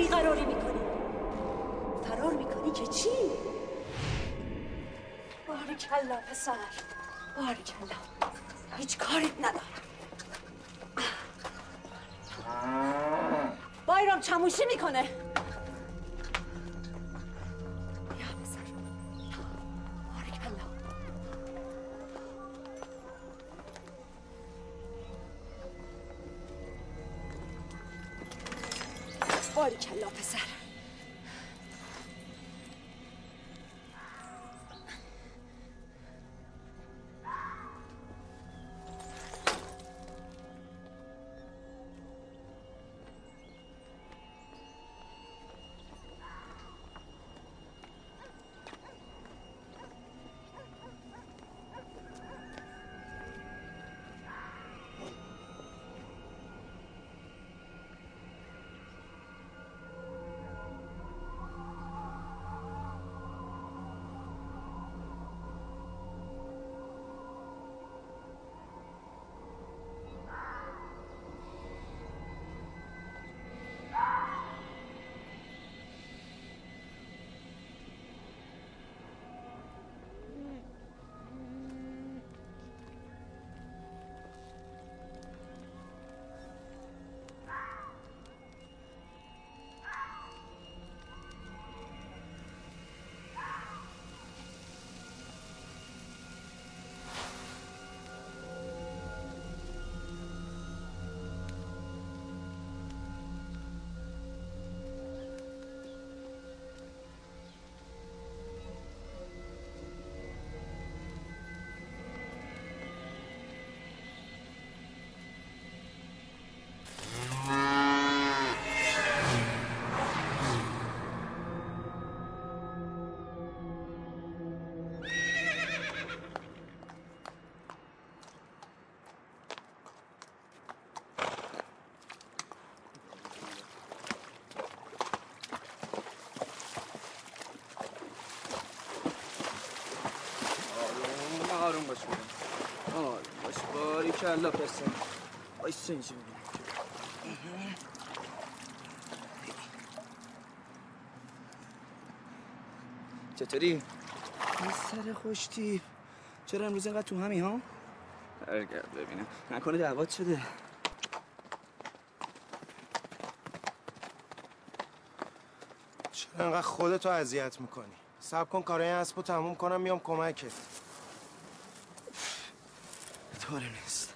بیقراری می‌کنی. فرار می‌کنی که چی؟ باری کلا پسر باری کلا. هیچ کاریت ندارم. کلا پسر بایست اینجا چطوری؟ سر خوشتی چرا امروز اینقدر تو همی ها؟ برگرد ببینم. نکنه دعوات شده چرا انقدر خودتو اذیت می‌کنی؟ سب کن کارای اسبو تموم کنم میام کمکت. طوری نیست.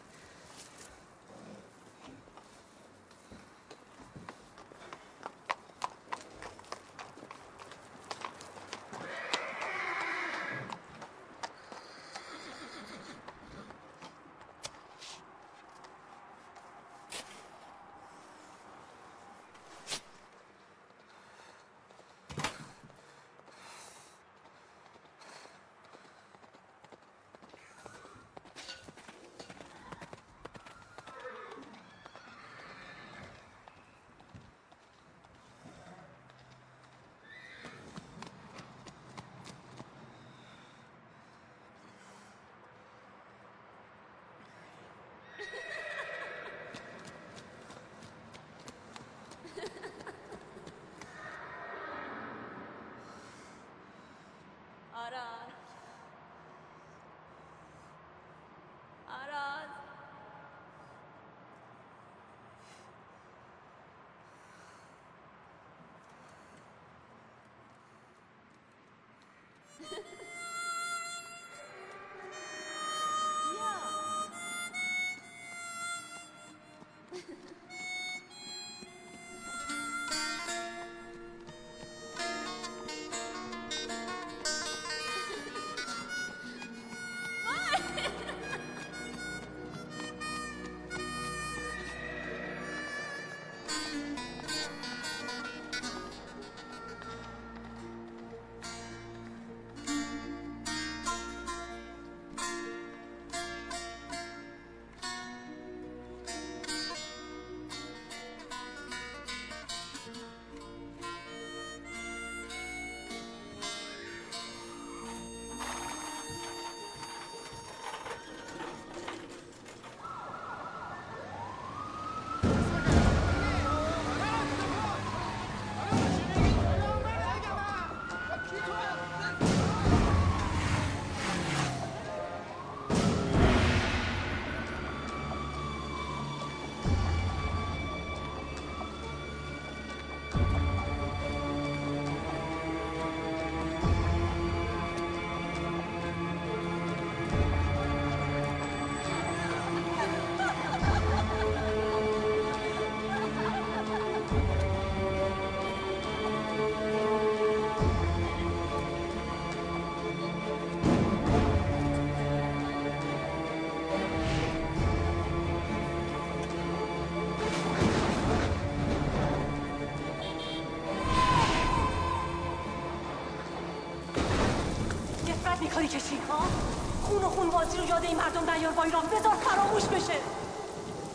بشه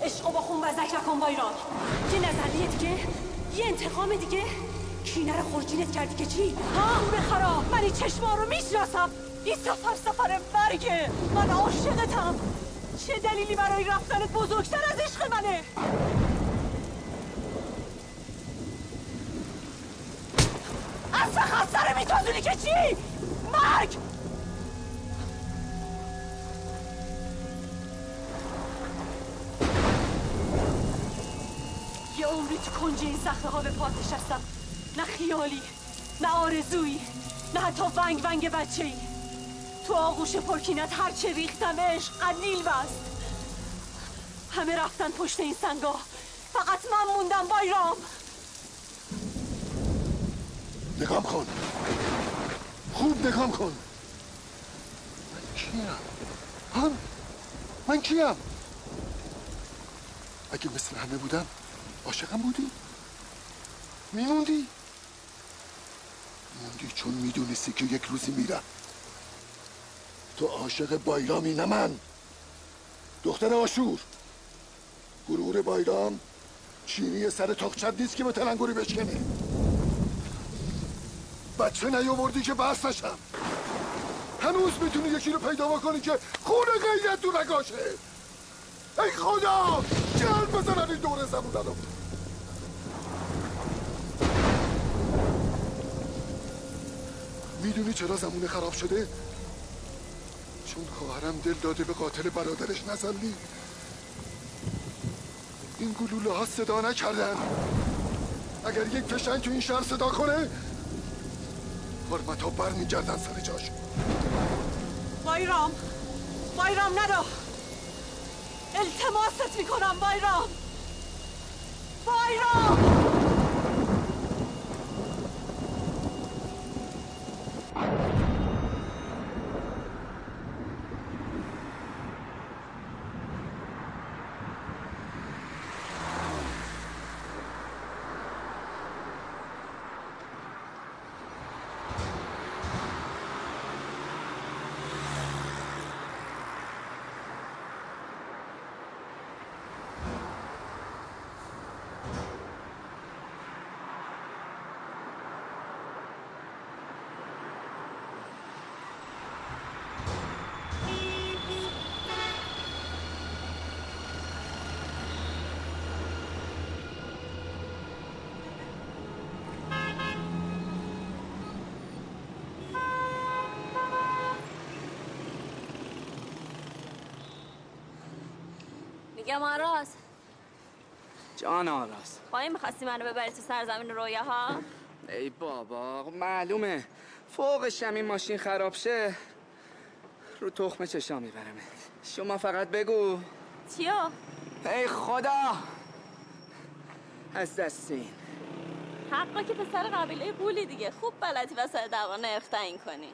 عشق با خون وزک نکن بایرام یه نظریه دیگه یه انتقام دیگه. کینه رو خورجینت کردی که چی؟ ها به خراب من این چشما رو می‌شناسم. این سفر سفر مرگه. من عاشقتم. چه دلیلی برای رفتنت بزرگتر از عشق منه؟ از سر میتازونی که چی؟ مرگ! عمری تو کنج این صخره ها به پات نشستم نه خیالی نه آرزویی نه حتی ونگ ونگ بچه ای تو آغوش پرکینت هرچه ریختم عشق قلیل بست. همه رفتن پشت این سنگا. فقط من موندم بایرام. نگام کن. خوب نگام کن. من کیم؟ هم؟ من کیم؟ اگه مثل همه بودم عاشقم بودی؟ میموندی؟ موندی چون می‌دونستی که یک روزی میرم. تو عاشق بایرامی نه من. دختر آشور. گرور بایرام چینی سر تاقچت نیست که به تلنگوری بشکنه بچه نیاوردی که بس نشم. هنوز می‌تونی یکی رو پیدا بکنی که خون غیرت تو رگاشه ای خدا! جل بزنن این دور زمونن رو می‌دونی چرا زمونه خراب شده؟ چون خواهرم دل داده به قاتل برادرش نزنی. این گلوله ها صدا نکردن. اگر یک فشنگ تو این شهر صدا کنه حرمتا بر میگردن سر جاش. بایرام بایرام نرو. التماست می‌کنم بایرام. بایرام! میگم آراز جان آراز با این می‌خواستی منو ببری تو سرزمین رویاها؟ ای بابا خب معلومه. فوقش هم این ماشین خراب شه رو تخم چشا میبرمه شما فقط بگو. چیو؟ ای خدا! از دستین حقا که پسر قبیله قولی دیگه. خوب بلدی وسط دعوا نرخ تعیین کنی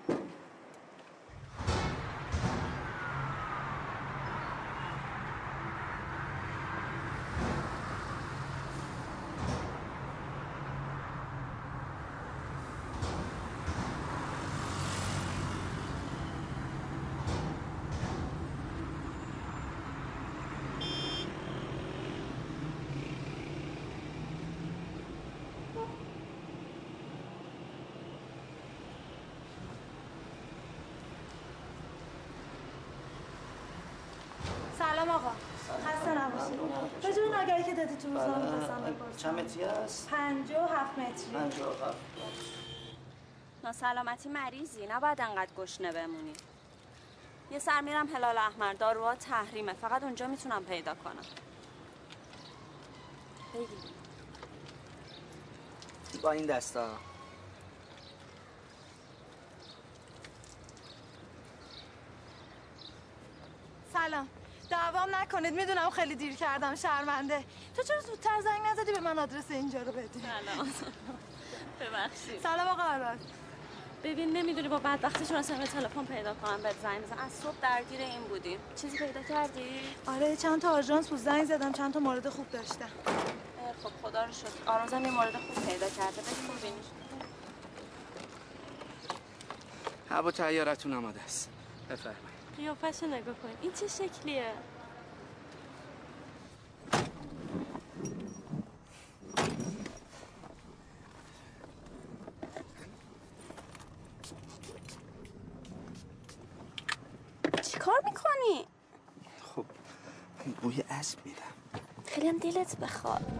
سلام آقا خسته نباشید بدون آگهی که دادی تو روزنامه خواستم چند متری است؟ پنج و هفت متری. پنجاه و هفت. ناسلامتی مریضی نباید انقدر گشنه بمونی. یه سر میرم هلال احمر داروها تحریمه فقط اونجا می‌تونم پیدا کنم. بگی. با این دستا سلام دعوام نکنید می‌دونم خیلی دیر کردم شرمنده. تو چرا زودتر زنگ نزدی؟ به من آدرس اینجا رو بدی. سلام. ببخشید. سلام آقا آراز ببین نمی‌دونی با بدبختیشون اصلا به تلفن پیدا کنم بهت زنگ بزن از صبح درگیر این بودیم چیزی پیدا کردی؟ آره چند تا آژانس بود. زنگ زدم چند تا مورد خوب داشتم. خب خدا رو شکر. آرازم یه مورد خوب پیدا کرده. بگیم ببینیش هوا تیارتون آماده است. بفرمایید. قیافش نگاه کن. این چه شکلیه؟ چیکار می‌کنی؟ خب بوی اسب میدم. خیلی هم دلت بخواد.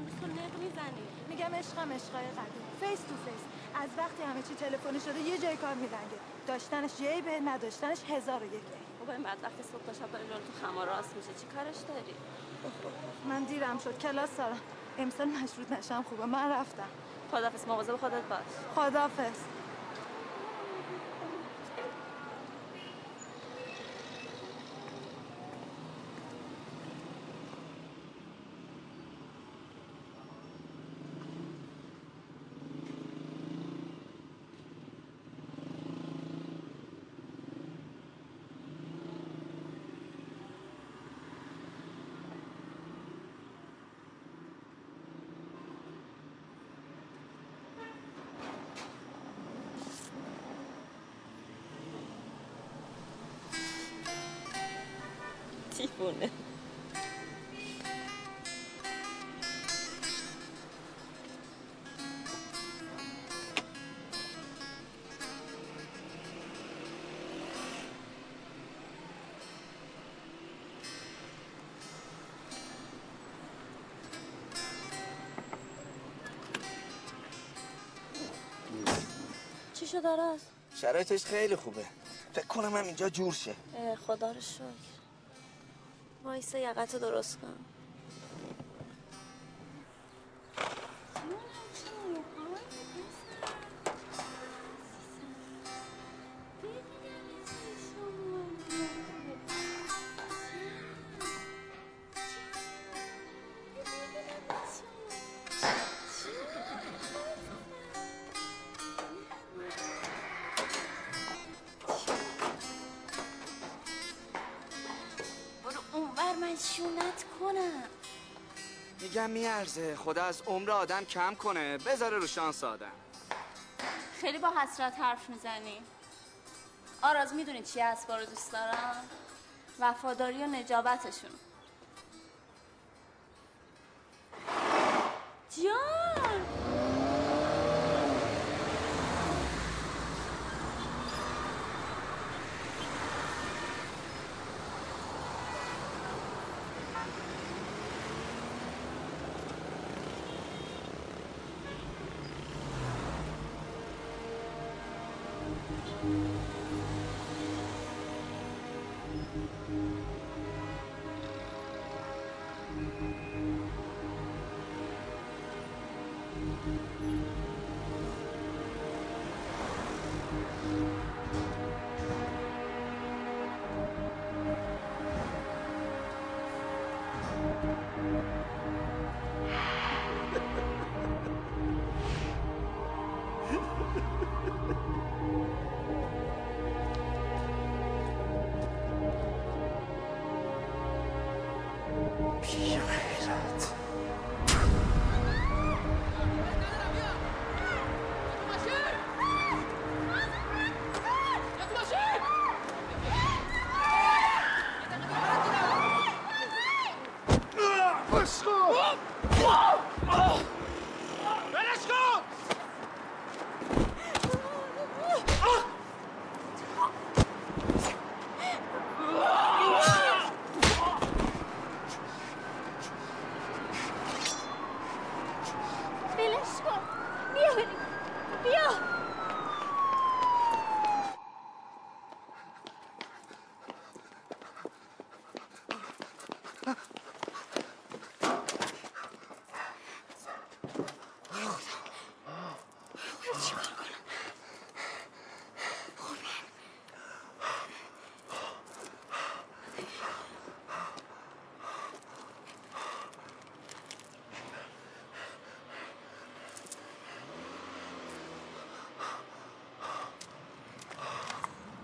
امروز تو نق می‌زنی. میگم عشقم عشقای قدیم face to face از وقتی همه چی تلفنی شده یه جای کار میلنگه. داشتنش یه به نداشتنش هزار و یک عیب. بابا این بدبخت صبح تا شب داره تو خمار راست میشه چی کارش داری؟ من دیرم شد. کلاس دارم. امسال مشروط نشم خوبه. من رفتم. خدافظ. مواظب خودت باش. خدافظ. دیوونه چی شد آراز؟ شرایطش خیلی خوبه. فکر کنم هم اینجا جور شه. خدا رو شکر. وایسا یقتو درست کن. میگم میارزه خدا از عمر آدم کم کنه. بذاره رو شانس آدم. خیلی با حسرت حرف می‌زنی. آراز می‌دونی چی اسبا رو دوست دارم. وفاداری و نجابتشون.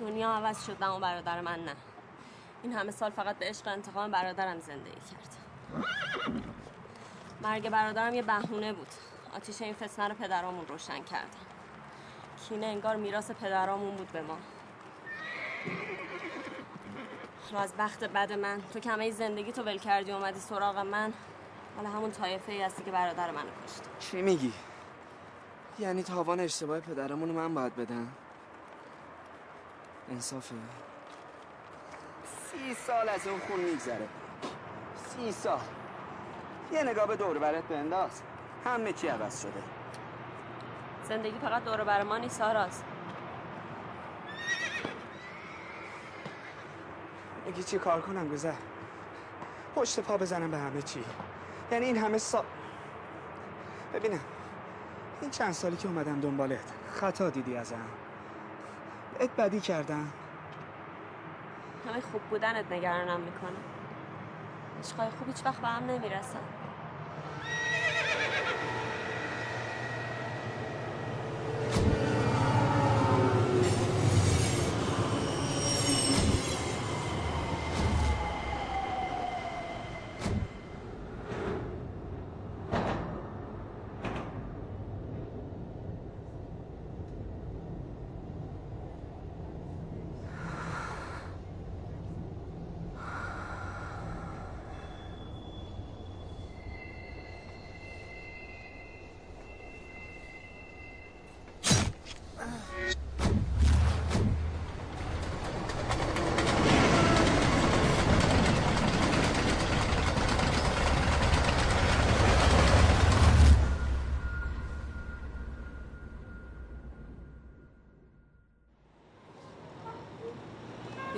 دنیا عوض شد اما برادر من نه. این همه سال فقط به عشق انتقام برادرم زندگی کرد. مرگ برادرم یه بهونه بود. آتیش این فتنه رو پدرامون روشن کردن کینه انگار میراث پدرامون بود به ما. رو از بخت بد من تو کمه زندگی تو ول کردی اومدی سراغ من حالا همون طایفه ای هستی که برادر منو کشت چی میگی؟ یعنی تاوان اشتباه پدرمون رو من باید بدم؟ انصافه. سی سال از اون خون میگذره. سی سال. یه نگاه به دور برت بنداز. همه چی عوض شده. زندگی فقط دور بر ما نیست آراز میگی چی کار کنم گذر. پشت پا بزنم به همه چی. یعنی این همه سال ببینم. این چند سالی که اومدم دنبالت خطا دیدی ازم. ات بدی کردم همه خوب بودنت نگرانم می‌کنه عشقای خوب هیچ وقت به هم نمی‌رسن.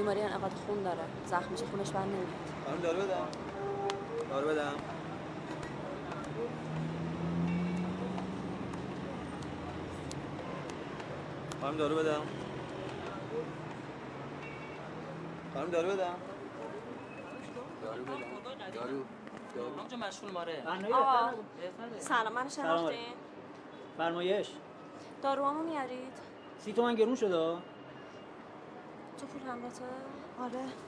بیماری انقدر خون داره. زخم میشه خونش بند نمیاد خانم دارو بدم. دارو بدم. خانم دارو بدم. خانم دارو بدم. دارو بدم. دارو. دارو اونجا مشغول ماره. آقا سلام من شناختین فرمایش. داروامو میارید؟ سی تومن گرون شده. تو پول همراته آره.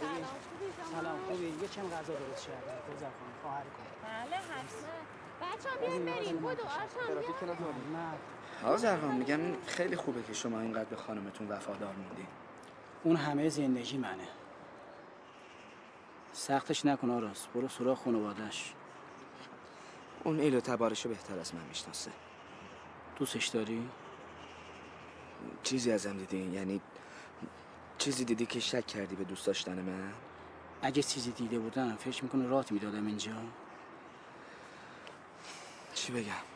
سلام خوبی سلام. خوبی؟ یه چند غذا درست شده؟ گذر کن خواهر کن بله حتما. بچه هم بیاین بریم. آرشان بیا نه. آقا زرقان میگم خیلی خوبه که شما اینقدر به خانمتون وفادار موندین. اون همه زندگی منه. سختش نکن آراز. برو سراغ خانوادش اون ایلو تبارشو بهتر از من می‌شناسه. دوستش داری؟ چیزی ازم دیدی؟ یعنی چیزی دیدی که شک کردی به دوست داشتن من؟ اگه چیزی دیده بودم فکر می‌کنه رات می‌دادم اینجا؟ چی بگم؟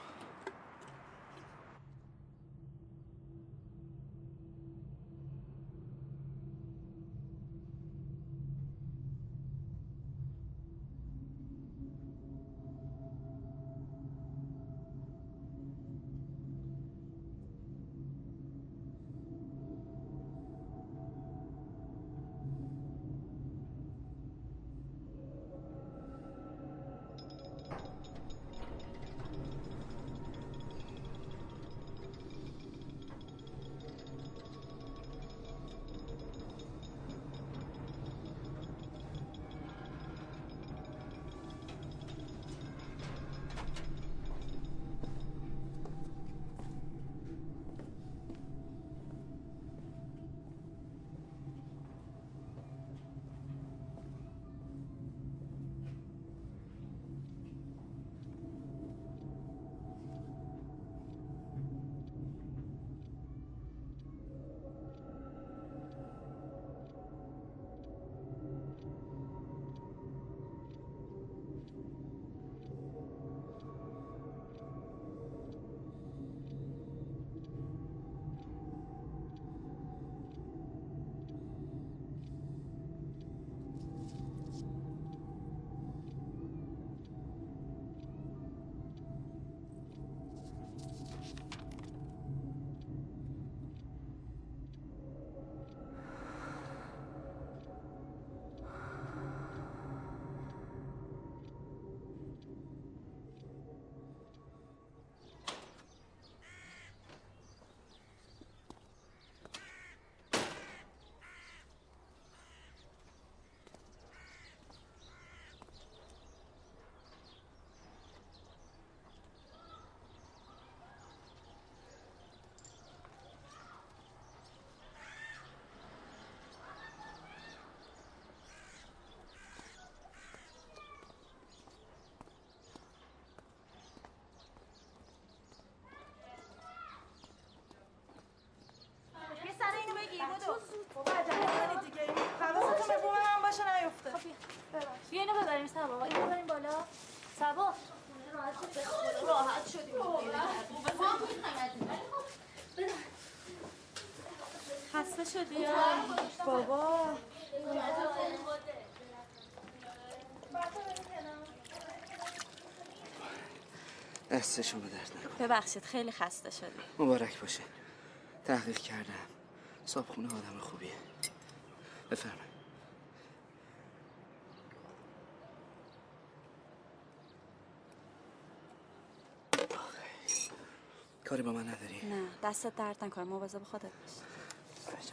بگی بودو بابا عجله دیگه حواستون به بوم من باشه نیفته بیا اینو ببریم سبا. اینو ببریم بالا. سبا. راحت شدیم. خسته شدی؟ بابا. دستشون به درد نکن ببخشید خیلی خسته شدی. مبارک باشه. تحقیق کردم. صابخونه آدم خوبیه بفرمایید آخه. کاری با من نداری؟ نه دستت درد نکنه مواظب خودت باش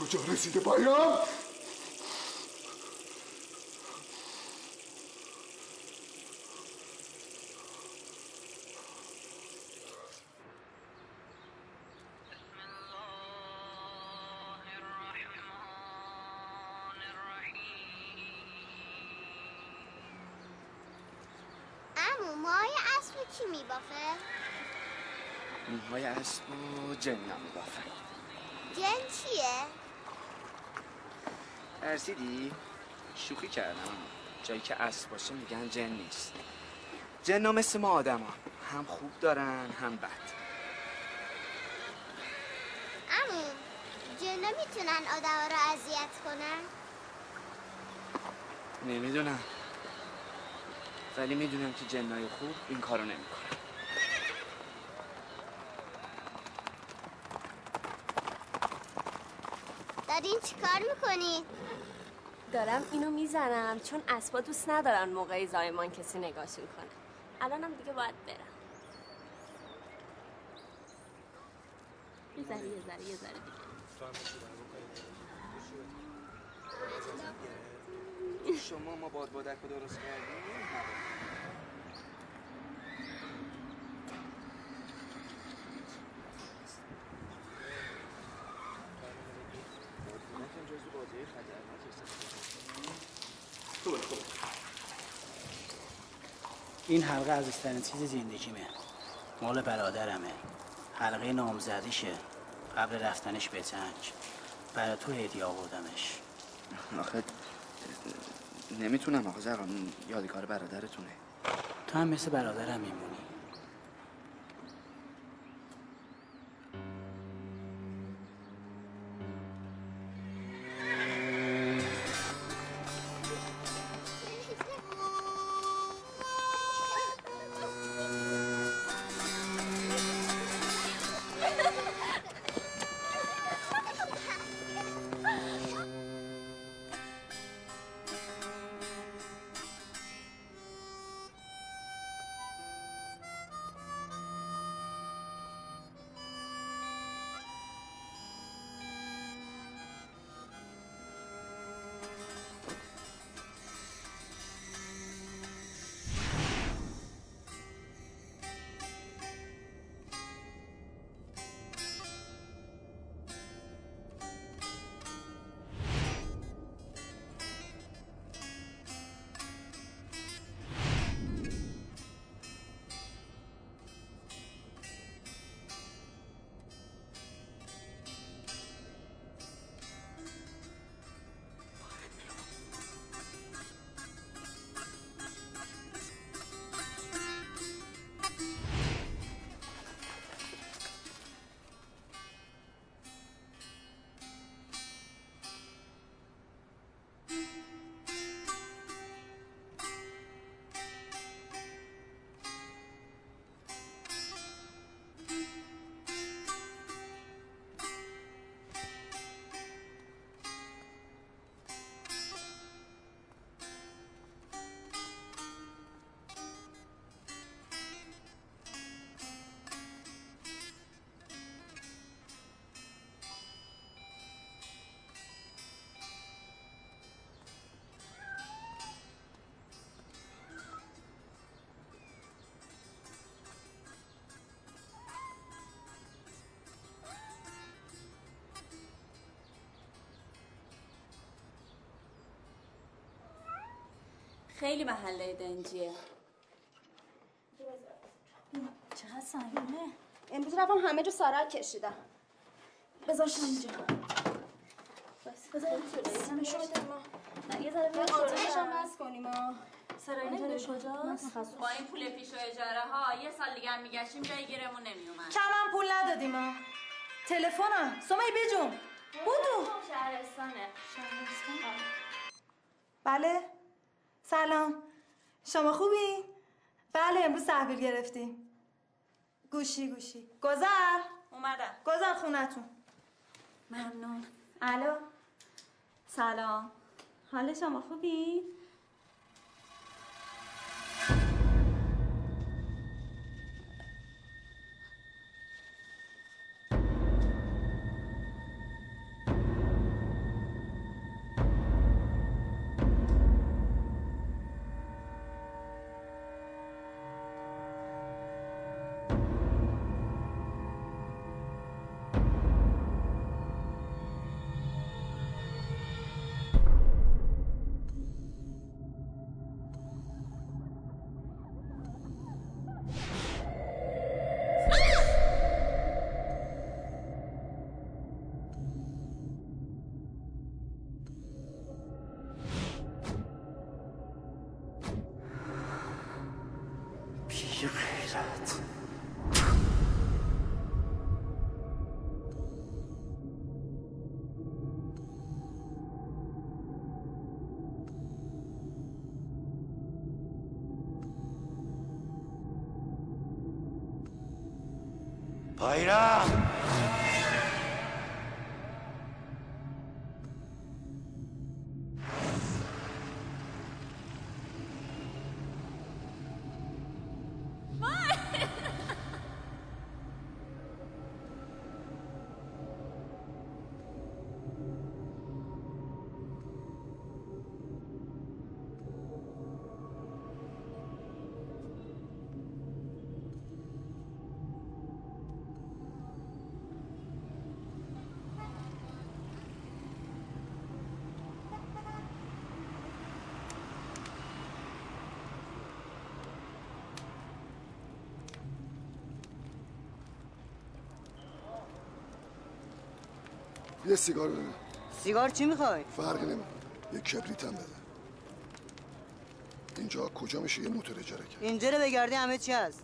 کجا رسیده بایرام کی میبافه؟ موهای اسب و جنا میبافن جن چیه؟ ترسیدی؟ شوخی کردم جایی که اسب باشه میگن جن نیست جنا مثل ما آدم هم خوب دارن هم بد امو جنا می‌تونن آدم رو اذیت کنن؟ نمی‌دونم ولی می‌دونم که جنای خوب این کارو نمی‌کنن دارین چیکار می‌کنین؟ دارم اینو می‌زنم چون اسبا دوست ندارن موقع زایمان کسی نگاهشون کنه. الانم دیگه باید برم. یه ذره یه ذره یه ذره دیگه. شما ما باد بادک رو درست کردیم این حلقه عزیزترین چیز زندگیمه. مال برادرمه. حلقه نامزدیشه. قبل رفتنش به تنگ. برای تو هدیه آوردمش. آخه نمی‌تونم آقا زران یادگار برادرتونه. تو هم مثل برادرم میمونی. خیلی محله دنجیه. چقدر سنگینه. امروز رفتم همه جو سارک کشیدم. بذارش اینجا. بذار نه یه ذره بس کنیم با این پول پیش و اجاره ها یه سال دیگه هم میگشتیم جای گیرمون نمیومد کم هم پول ندادیم ها. تلفنم. سمی بجون بودو. شهرستانه بله. سلام. شما خوبی؟ بله امروز تحویل گرفتیم. گوشی گوشی. گذر. اومدم. گذر خونتون. ممنون. الو. سلام. حال شما خوبی؟ You. Bayram! یه سیگار بده سیگار چی می‌خوای؟ فرقی نمی‌کنه. یه کبریت هم بده اینجا کجا میشه یه موتور اجاره کرد؟ اینجا رو بگردی همه چی هست.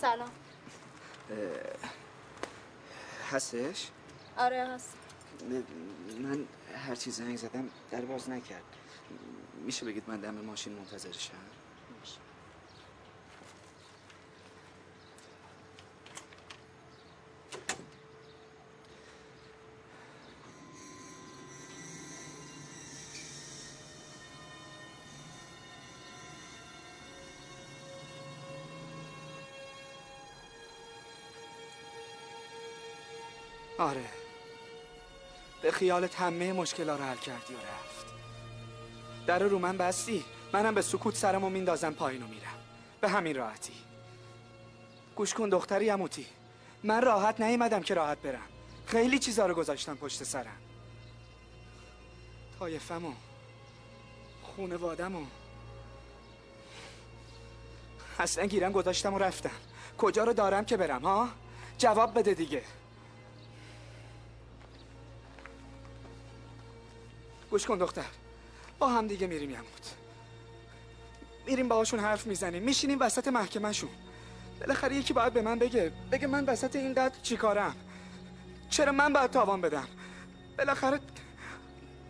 سلام. هستش؟ آره هست. من هر چی زنگ زدم در باز نکرد. میشه بگید من دم ماشین منتظرشم؟ آره. به خیالت همه مشکلا رو حل کردی و رفت. در رو من بستی منم به سکوت سرمو میندازم پایین و میرم. به همین راحتی. گوش کن دختری یموتی من راحت نیومدم که راحت برم. خیلی چیزا رو گذاشتم پشت سرم. تایفمو خونوادمو. اصلا گیرم گذاشتم و رفتم. کجا رو دارم که برم ها؟ جواب بده دیگه. گوش کن دختر. با هم دیگه میریم یموت. میریم باهاشون حرف می‌زنیم. میشینیم وسط محکمهشون. بالاخره یکی باید به من بگه بگه من وسط اینقدر چیکارم چرا من باید تاوان بدم؟ بالاخره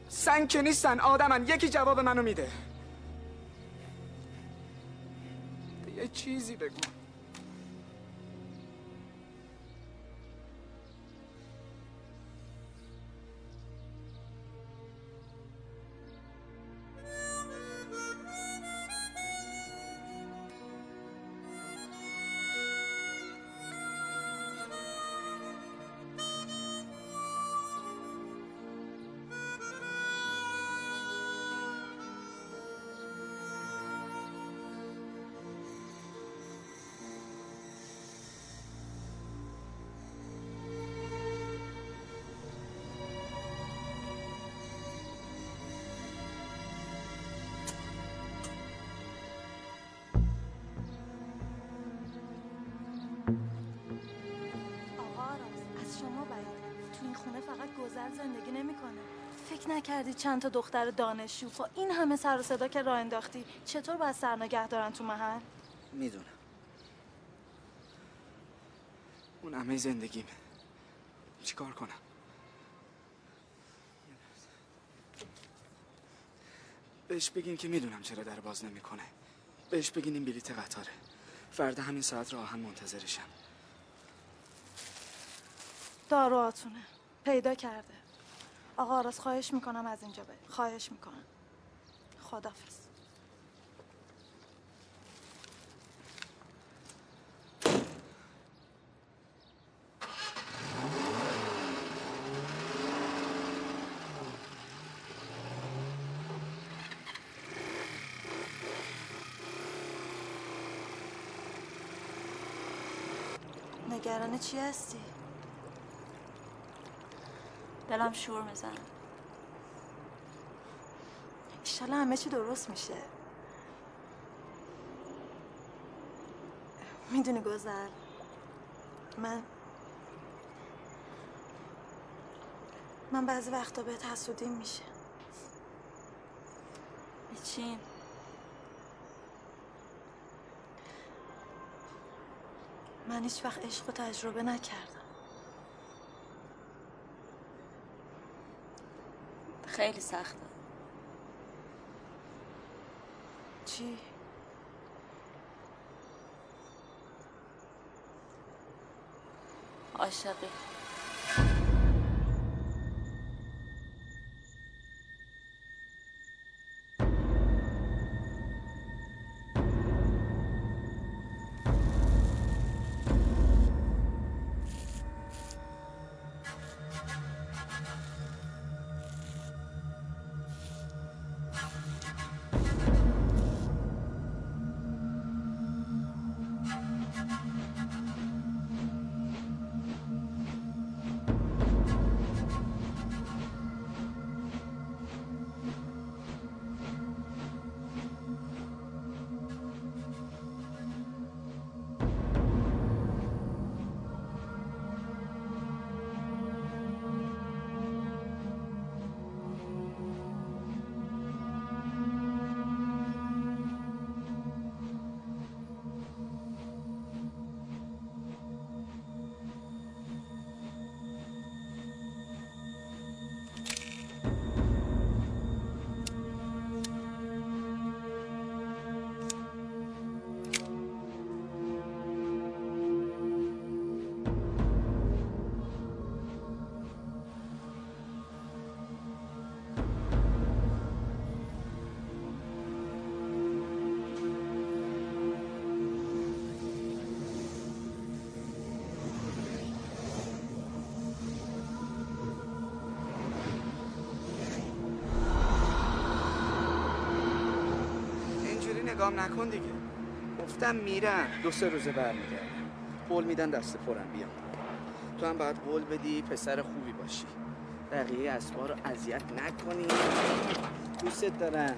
سنگ که نیستن آدمن. یکی جواب منو میده. یه چیزی بگو. گذر زندگی نمی‌کنه. فکر نکردی چند تا دختر دانشجو؟ با این همه سر و صدا که راه انداختی چطور باید سر نگه دارن تو محل؟ می‌دونم. اون همه زندگیمه چیکار کنم؟ بهش بگین که می‌دونم چرا در باز نمی‌کنه. بهش بگین این بلیت قطاره. فردا همین ساعت راهن منتظرشم. داروهاتونه. پیدا کرده. آقا آراز خواهش می‌کنم از اینجا بری خواهش می‌کنم. خدافز نگران چی هستی؟ دلم شور می‌زنه. ایشالا همه چی درست میشه. می‌دونی گذر من من بعضی وقتا به حسودیم میشه. چین من هیچ وقت عشق رو تجربه نکردم. خیلی سخته چی؟ عاشقی نگام نکن دیگه. گفتم میرن دو سه روزه برمیگردم. قول میدن دست پرم بیام. تو هم باید قول بدی پسر خوبی باشی. بقیه اسبا رو اذیت نکنی. دوست دارن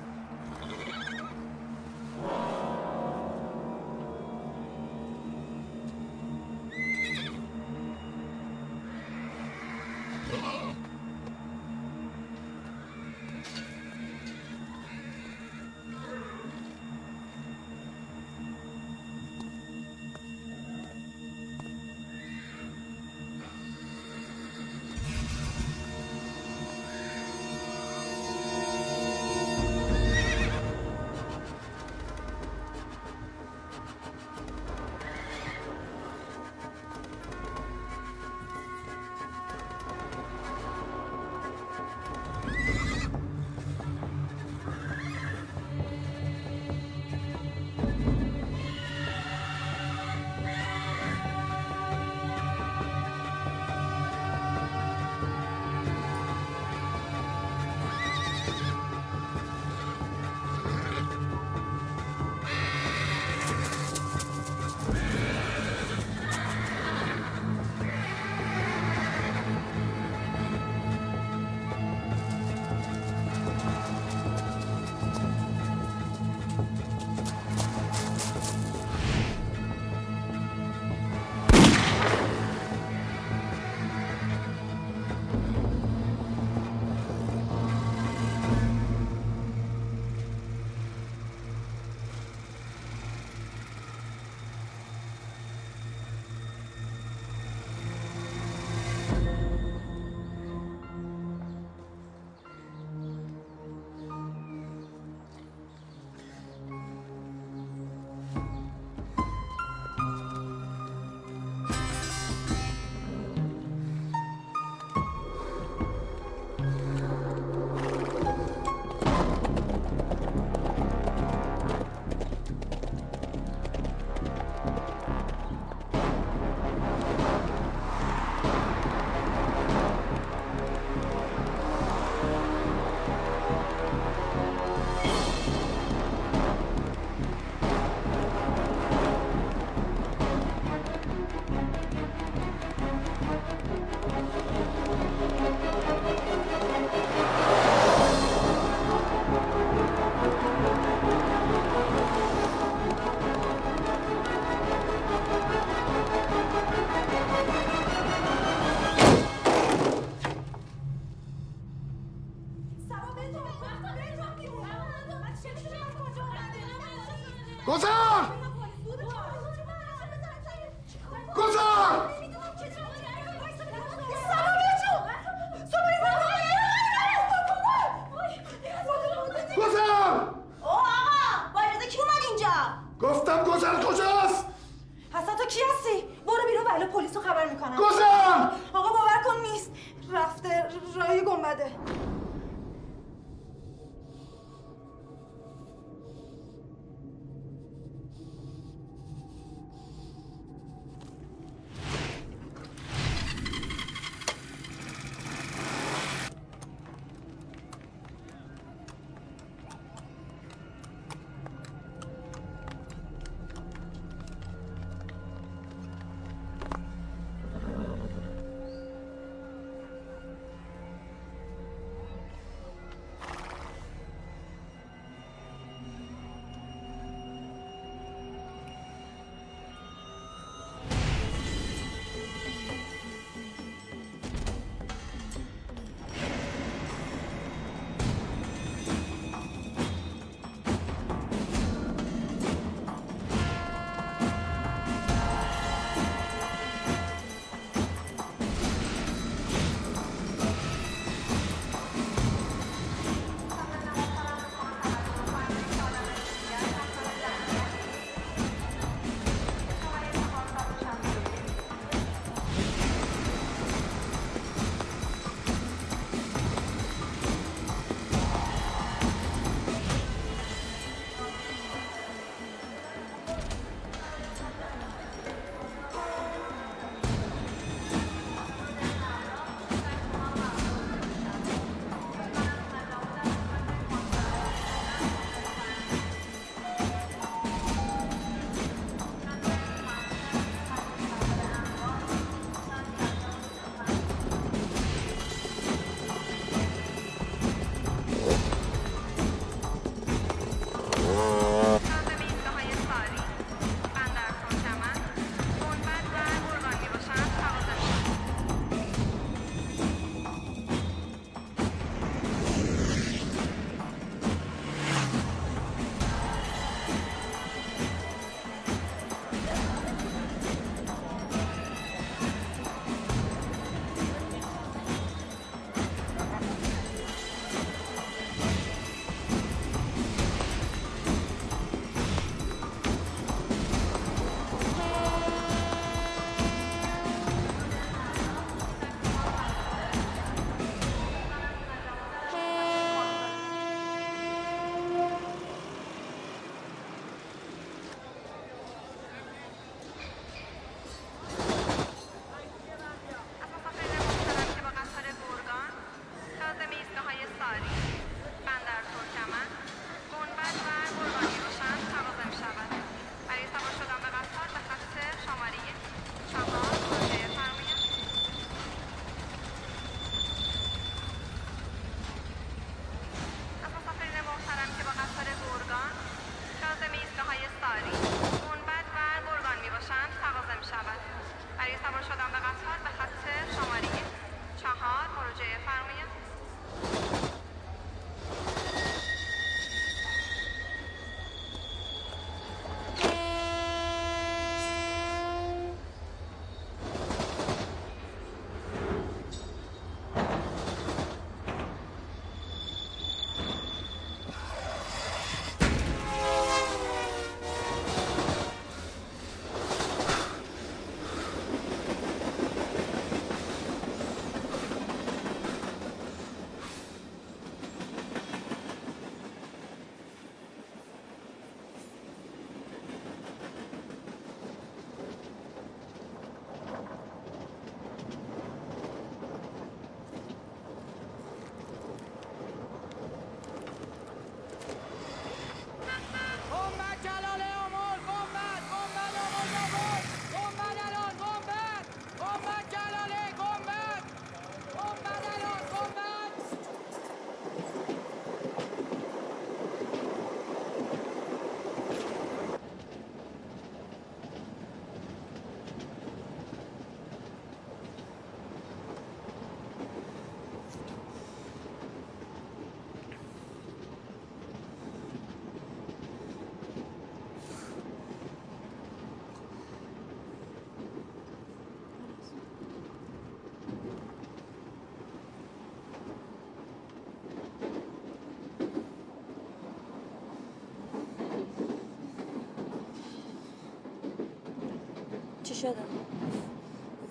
شده.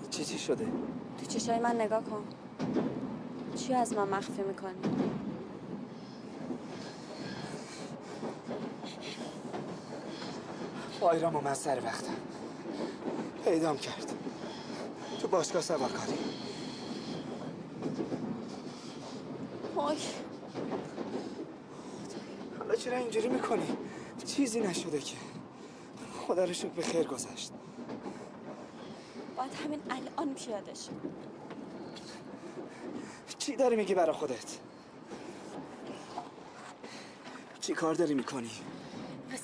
چی چی شده؟ تو چشای من نگاه کن. چی از من مخفی می‌کنی؟ بایرام من سر وقتم. پیدام کرد. تو باشگاه سوارکاری وای. حالا چرا اینجوری می‌کنی؟ چیزی نشده که. خدا رو شکر به خیر گذشت. باید همین الان پیاده شد چی داری میگی برا خودت؟ چی کار داری می‌کنی؟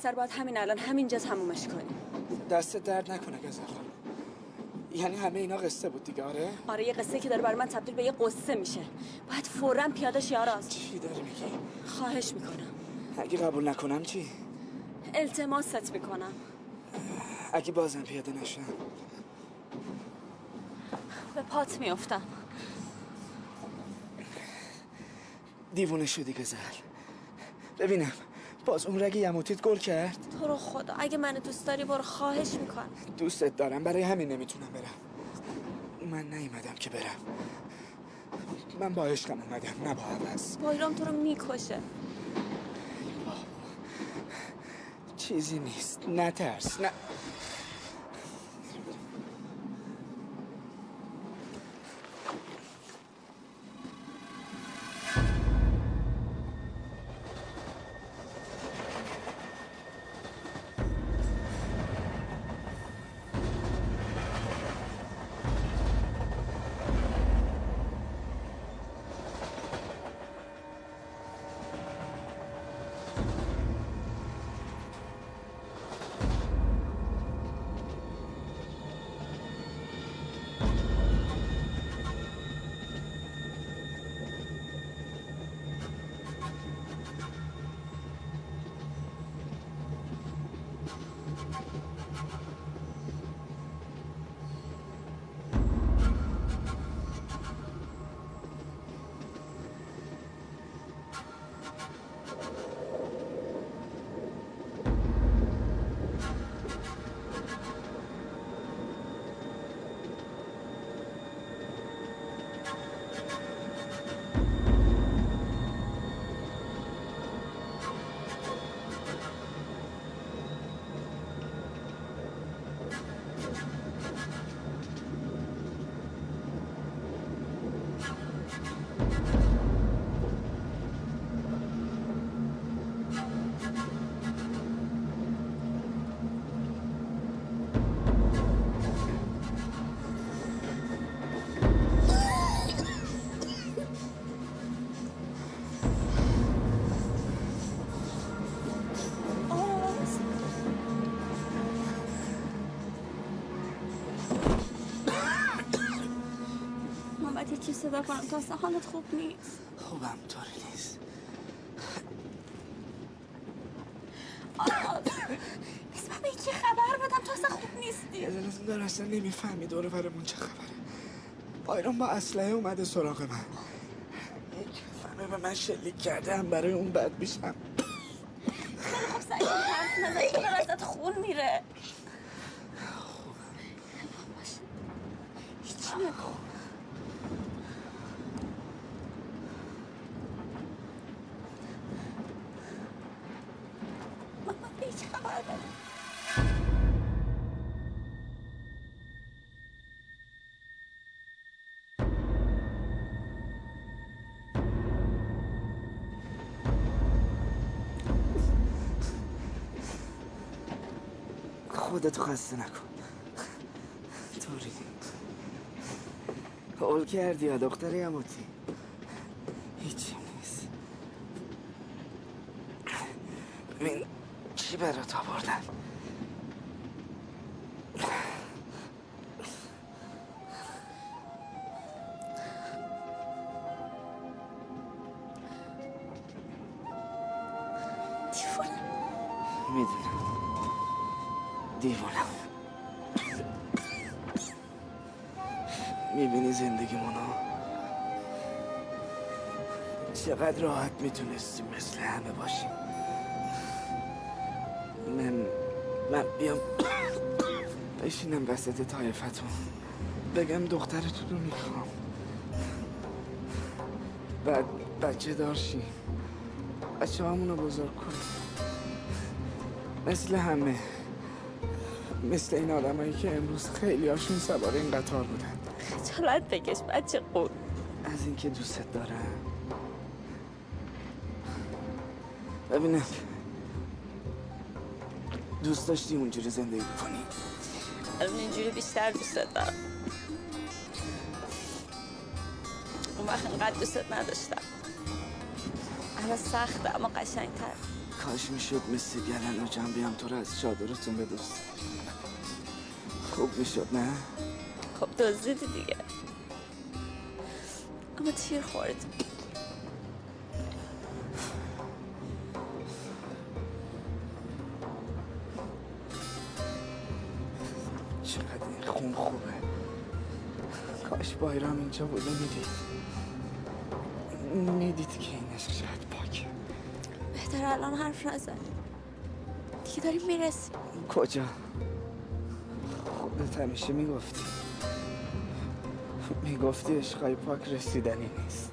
رو باید همین الان همینجا تمومش کنی. دست درد نکنه گزر یعنی همه اینا قصه بود دیگه آره؟ آره یه قصه که داره برای من تبدیل به یه قصه میشه. باید فورا پیاده شی آراز چی داری میگی؟ خواهش می‌کنم. اگه قبول نکنم چی؟ التماست می‌کنم. اگه بازم پیاده نشم. پات میافتم. دیوونه شدی گزل. ببینم باز اون رگ یموتیت گل کرد؟ تو رو خدا اگه من دوست داری برو خواهش می‌کنم. دوستت دارم برای همین نمی‌تونم برم. من نیومدم که برم. من با عشقم اومدم نه با عوض. بایرام تو رو می‌کشه. چیزی نیست. نترس نه. صدا کنم. تا اصلا حالت خوب نیست. خوبم طوری نیست. من به یکی خبر بدم. تو اصلا خوب نیستی. یه لازم داره اصلا نمی‌فهمی دور برمون چه خبره. بایرام با اسلحه اومده سراغ من. یک فهمه به من شلیک کرده هم برای اون بد میشم خیلی خوب سعی حرف داره ازت خون میره. باشه. هیچی نکن من خودتو خسته نکن. طوری. قول کردی یا دختر یموتی؟ هیچی نیست. ببین چی برات آوردن؟ می‌دونم. دیوونم می‌بینی زندگیمونو؟ چقدر راحت می‌تونستیم مثل همه باشیم بیام. بشینم وسط تایفتون بگم دخترتون رو می‌خوام. بعد بچه دارشی بچه همونو بزرگ کنیم مثل همه. مثل این آدمایی که امروز خیلی هاشون سوار این قطار بودن. خجالت بکش بچه قول از اینکه دوستت دارم. ببینم. دوست داشتی اونجوری زندگی کنی؟ الان اینجوری بیشتر دوستت دارم. اون وقت اینقدر دوستت نداشتم. الان سخته اما قشنگتر. کاش می‌شد مثل گلن و جمع بیام تو رو از چادرتون به دوست خوب می‌شد نه؟ خب دزدیدی دیگه. اما تیر خورد اینجا بوده می‌دید می‌دید که این عشق پاکه. بهتر الان حرف نزن. دیگه داریم می‌رسیم. کجا؟ خودت همیشه می‌گفتی. می‌گفتی عشقای پاک رسیدنی نیست.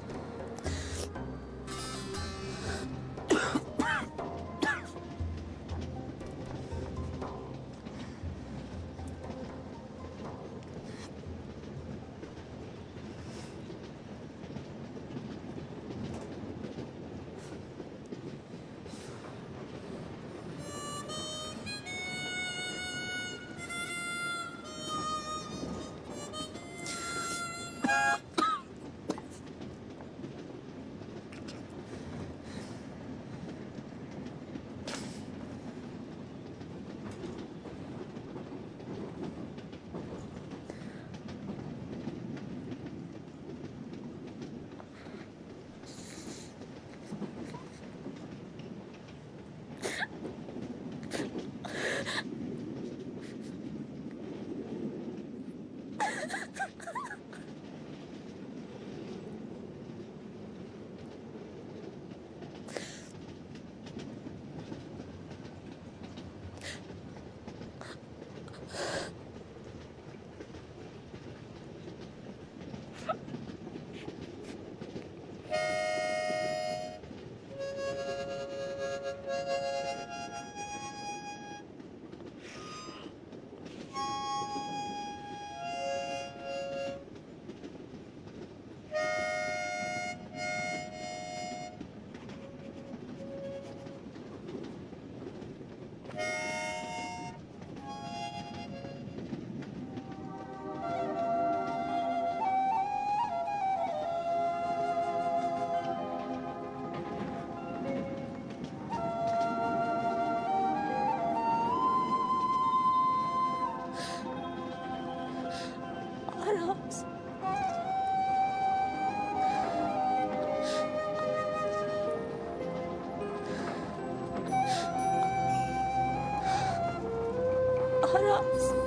آراز